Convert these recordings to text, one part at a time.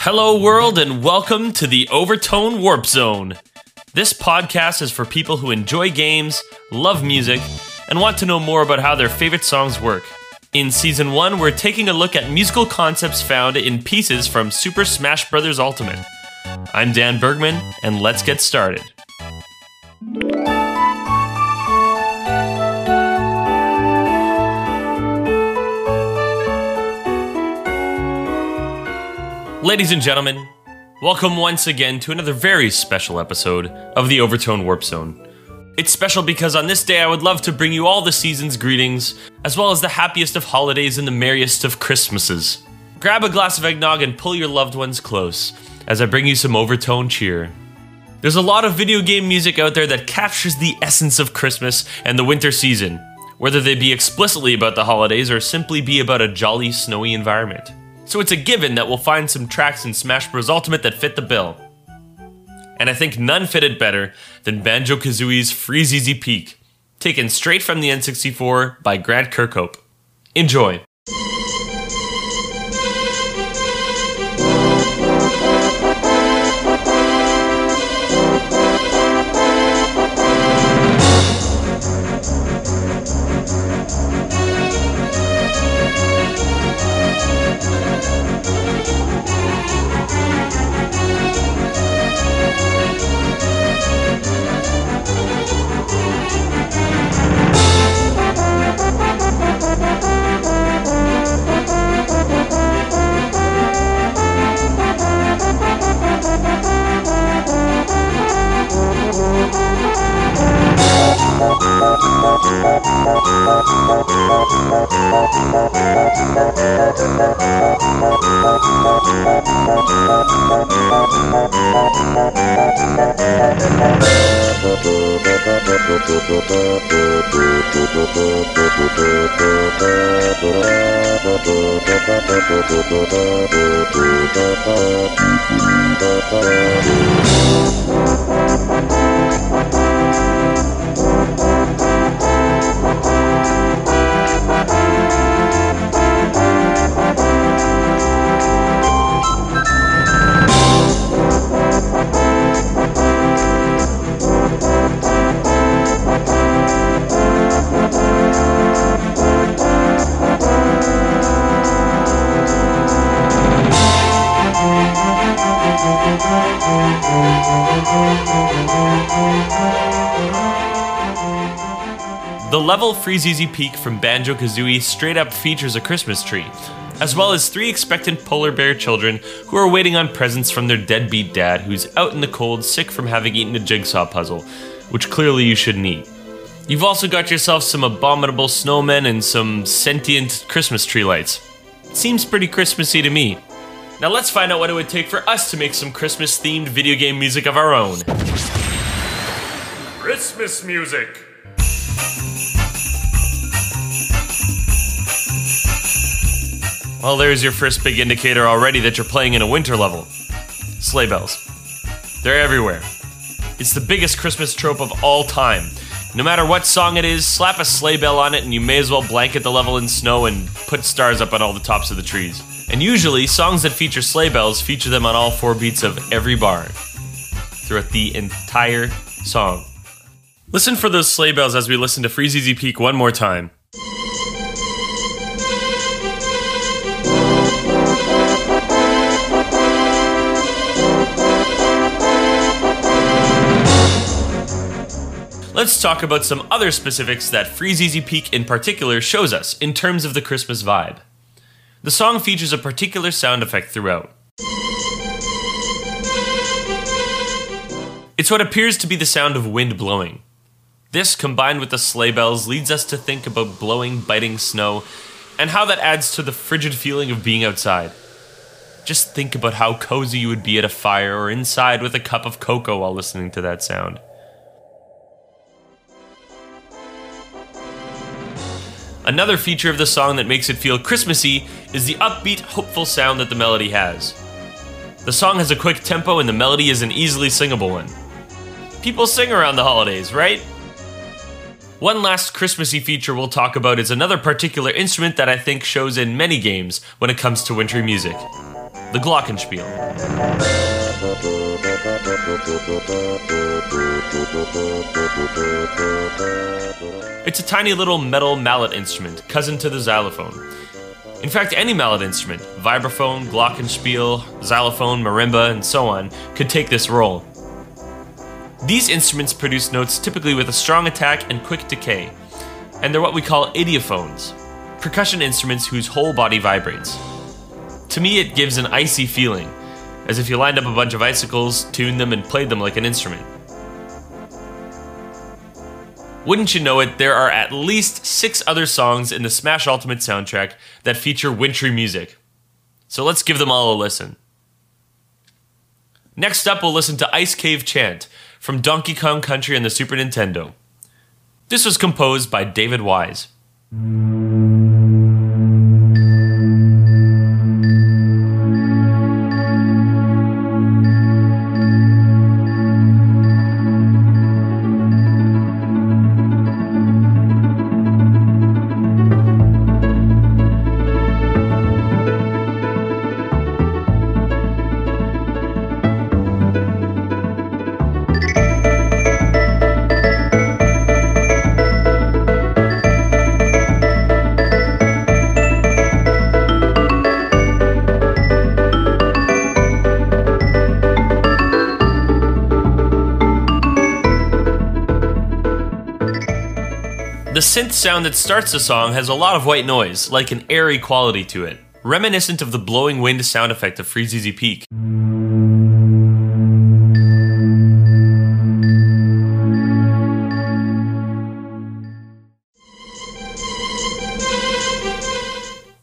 Hello, world, and welcome to the Overtone Warp Zone. This podcast is for people who enjoy games, love music, and want to know more about how their favorite songs work. In season 1, we're taking a look at musical concepts found in pieces from Super Smash Bros. Ultimate. I'm Dan Bergman, and let's get started. Ladies and gentlemen, welcome once again to another very special episode of the Overtone Warp Zone. It's special because on this day I would love to bring you all the season's greetings, as well as the happiest of holidays and the merriest of Christmases. Grab a glass of eggnog and pull your loved ones close as I bring you some overtone cheer. There's a lot of video game music out there that captures the essence of Christmas and the winter season, whether they be explicitly about the holidays or simply be about a jolly, snowy environment. So it's a given that we'll find some tracks in Smash Bros. Ultimate that fit the bill. And I think none fitted better than Banjo Kazooie's Freezeezy Peak, taken straight from the N64 by Grant Kirkhope. Enjoy! The level Freezeezy Peak from Banjo Kazooie straight up features a Christmas tree, as well as three expectant polar bear children who are waiting on presents from their deadbeat dad who's out in the cold sick from having eaten a jigsaw puzzle, which clearly you shouldn't eat. You've also got yourself some abominable snowmen and some sentient Christmas tree lights. Seems pretty Christmassy to me. Now let's find out what it would take for us to make some Christmas themed video game music of our own. Christmas music! Well, there's your first big indicator already that you're playing in a winter level. Sleigh bells. They're everywhere. It's the biggest Christmas trope of all time. No matter what song it is, slap a sleigh bell on it and you may as well blanket the level in snow and put stars up on all the tops of the trees. And usually, songs that feature sleigh bells feature them on all four beats of every bar throughout the entire song. Listen for those sleigh bells as we listen to Freezeezy Peak one more time. Let's talk about some other specifics that Freezeezy Peak in particular shows us in terms of the Christmas vibe. The song features a particular sound effect throughout. It's what appears to be the sound of wind blowing. This, combined with the sleigh bells, leads us to think about blowing, biting snow and how that adds to the frigid feeling of being outside. Just think about how cozy you would be at a fire or inside with a cup of cocoa while listening to that sound. Another feature of the song that makes it feel Christmassy is the upbeat, hopeful sound that the melody has. The song has a quick tempo and the melody is an easily singable one. People sing around the holidays, right? One last Christmassy feature we'll talk about is another particular instrument that I think shows in many games when it comes to wintry music the Glockenspiel. It's a tiny little metal mallet instrument, cousin to the xylophone. In fact, any mallet instrument, vibraphone, glockenspiel, xylophone, marimba, and so on, could take this role. These instruments produce notes typically with a strong attack and quick decay, and they're what we call idiophones, percussion instruments whose whole body vibrates. To me, it gives an icy feeling, as if you lined up a bunch of icicles, tuned them, and played them like an instrument. Wouldn't you know it, there are at least six other songs in the Smash Ultimate soundtrack that feature wintry music. So let's give them all a listen. Next up, we'll listen to Ice Cave Chant from Donkey Kong Country on the Super Nintendo. This was composed by David Wise. Synth sound that starts the song has a lot of white noise, like an airy quality to it, reminiscent of the blowing wind sound effect of Freezeezy Peak.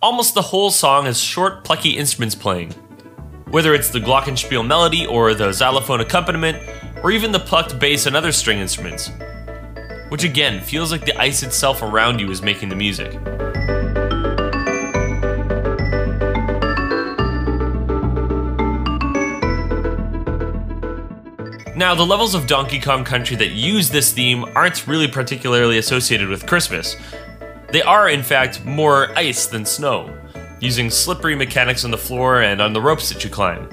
Almost the whole song has short, plucky instruments playing. Whether it's the glockenspiel melody or the xylophone accompaniment, or even the plucked bass and other string instruments which again feels like the ice itself around you is making the music. Now, the levels of Donkey Kong Country that use this theme aren't really particularly associated with Christmas. They are, in fact, more ice than snow, using slippery mechanics on the floor and on the ropes that you climb.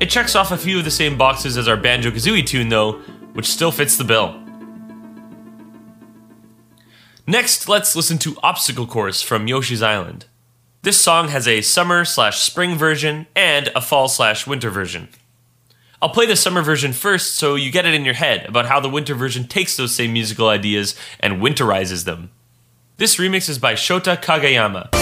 It checks off a few of the same boxes as our Banjo Kazooie tune, though, which still fits the bill. Next, let's listen to Obstacle Course from Yoshi's Island. This song has a summer slash spring version and a fall slash winter version. I'll play the summer version first so you get it in your head about how the winter version takes those same musical ideas and winterizes them. This remix is by Shota Kageyama.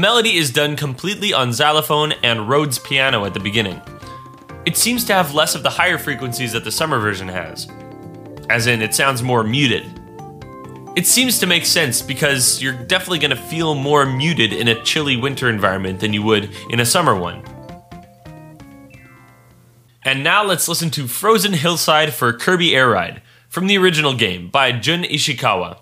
Melody is done completely on xylophone and Rhodes piano at the beginning. it seems to have less of the higher frequencies that the summer version has. As in, it sounds more muted. It seems to make sense because you're definitely going to feel more muted in a chilly winter environment than you would in a summer one. And now let's listen to Frozen Hillside for Kirby Air Ride from the original game by Jun Ishikawa.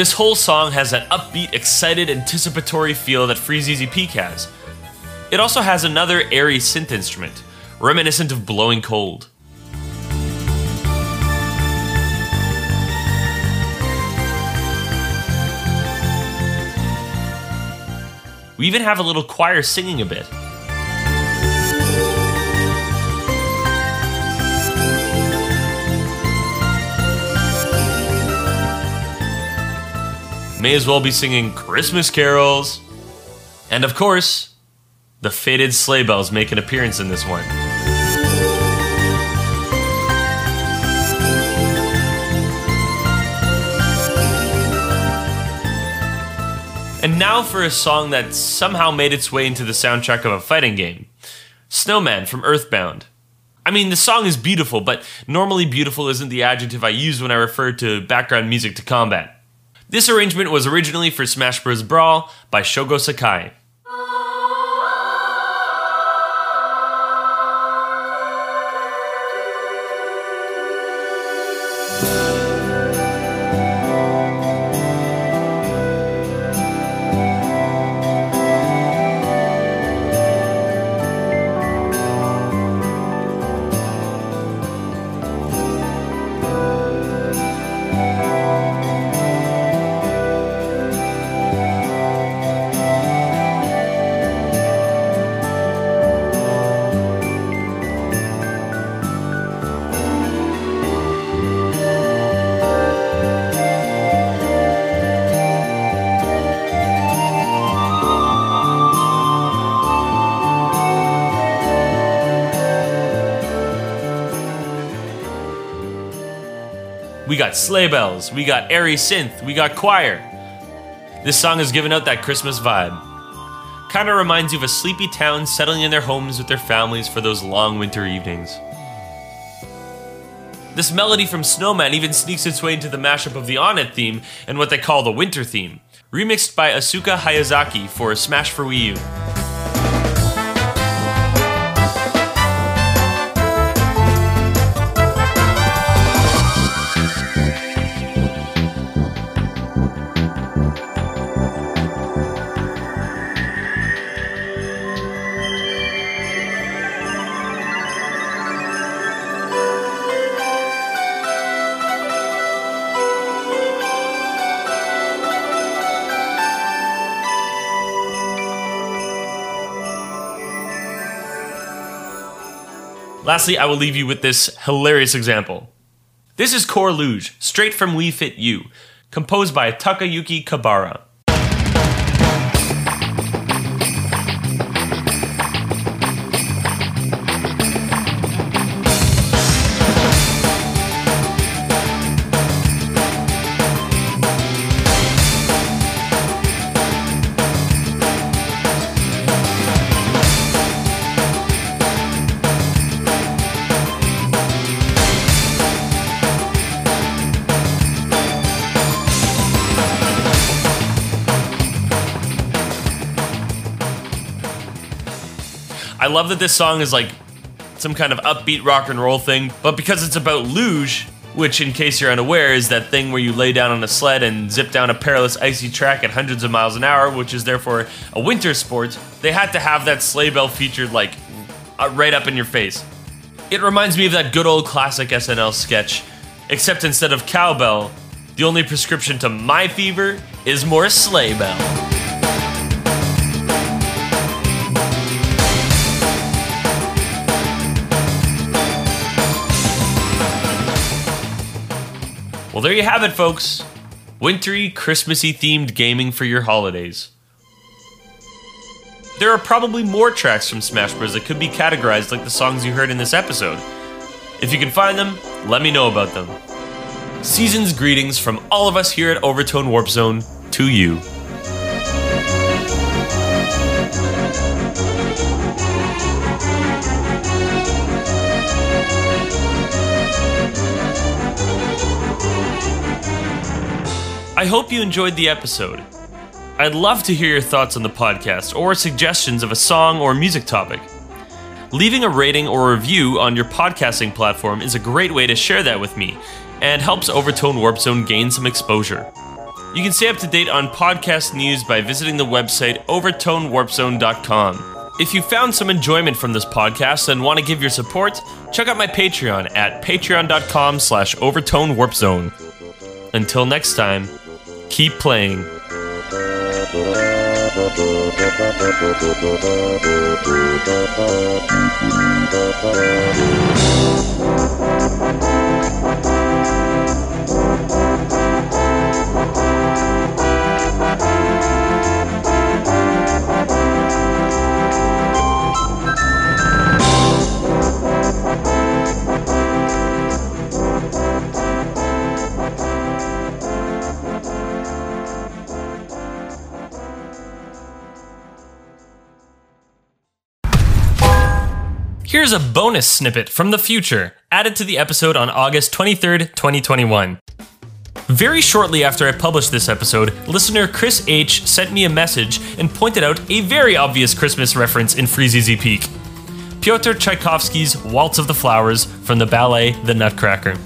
This whole song has that upbeat, excited, anticipatory feel that Freezeezy Peak has. It also has another airy synth instrument, reminiscent of Blowing Cold. We even have a little choir singing a bit. May as well be singing Christmas carols. And of course, the faded sleigh bells make an appearance in this one. And now for a song that somehow made its way into the soundtrack of a fighting game Snowman from Earthbound. I mean, the song is beautiful, but normally beautiful isn't the adjective I use when I refer to background music to combat. This arrangement was originally for Smash Bros. Brawl by Shogo Sakai. Got sleigh bells, we got airy synth, we got choir. This song is giving out that Christmas vibe. Kinda reminds you of a sleepy town settling in their homes with their families for those long winter evenings. This melody from Snowman even sneaks its way into the mashup of the Onett theme and what they call the winter theme, remixed by Asuka Hayazaki for Smash for Wii U. Lastly, I will leave you with this hilarious example. This is Core Luge, straight from Wii Fit U, composed by Takayuki Kabara. Love that this song is like some kind of upbeat rock and roll thing, but because it's about luge, which, in case you're unaware, is that thing where you lay down on a sled and zip down a perilous icy track at hundreds of miles an hour, which is therefore a winter sport, they had to have that sleigh bell featured like uh, right up in your face. It reminds me of that good old classic SNL sketch, except instead of cowbell, the only prescription to my fever is more sleigh bell. Well, there you have it, folks. Wintry, Christmassy themed gaming for your holidays. There are probably more tracks from Smash Bros. that could be categorized like the songs you heard in this episode. If you can find them, let me know about them. Season's greetings from all of us here at Overtone Warp Zone to you. I hope you enjoyed the episode. I'd love to hear your thoughts on the podcast or suggestions of a song or music topic. Leaving a rating or review on your podcasting platform is a great way to share that with me and helps Overtone Warp Zone gain some exposure. You can stay up to date on podcast news by visiting the website overtonewarpzone.com. If you found some enjoyment from this podcast and want to give your support, check out my Patreon at patreon.com slash overtonewarpzone. Until next time, keep playing. Here's a bonus snippet from the future, added to the episode on August 23rd, 2021. Very shortly after I published this episode, listener Chris H sent me a message and pointed out a very obvious Christmas reference in Freezeezy Peak. Pyotr Tchaikovsky's Waltz of the Flowers from the ballet The Nutcracker.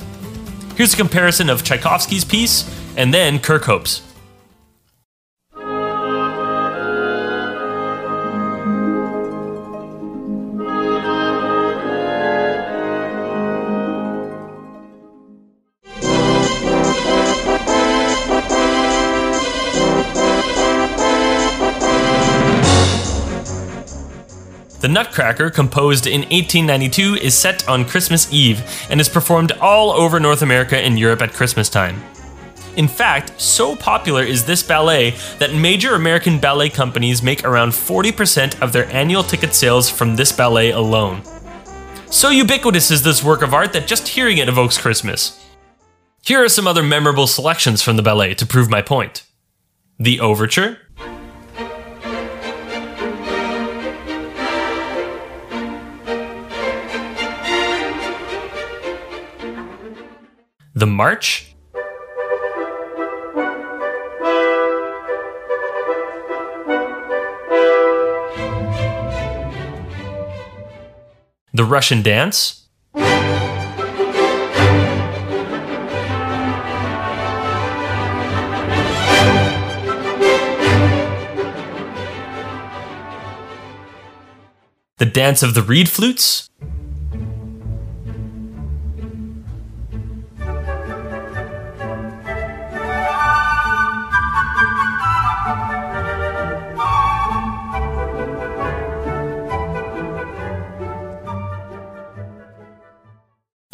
Here's a comparison of Tchaikovsky's piece and then Kirkhope's. The Nutcracker, composed in 1892, is set on Christmas Eve and is performed all over North America and Europe at Christmas time. In fact, so popular is this ballet that major American ballet companies make around 40% of their annual ticket sales from this ballet alone. So ubiquitous is this work of art that just hearing it evokes Christmas. Here are some other memorable selections from the ballet to prove my point. The Overture, The March? The Russian Dance? The Dance of the Reed Flutes?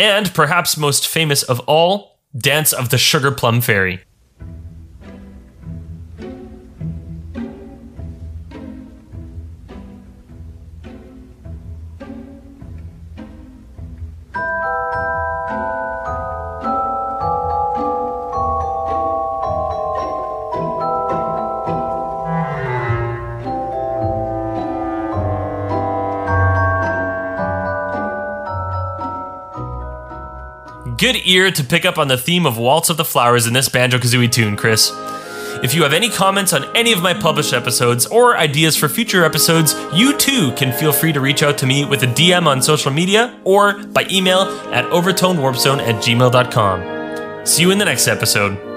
And perhaps most famous of all, Dance of the Sugar Plum Fairy. Good ear to pick up on the theme of Waltz of the Flowers in this Banjo Kazooie tune, Chris. If you have any comments on any of my published episodes or ideas for future episodes, you too can feel free to reach out to me with a DM on social media or by email at overtonewarpzone at gmail.com. See you in the next episode.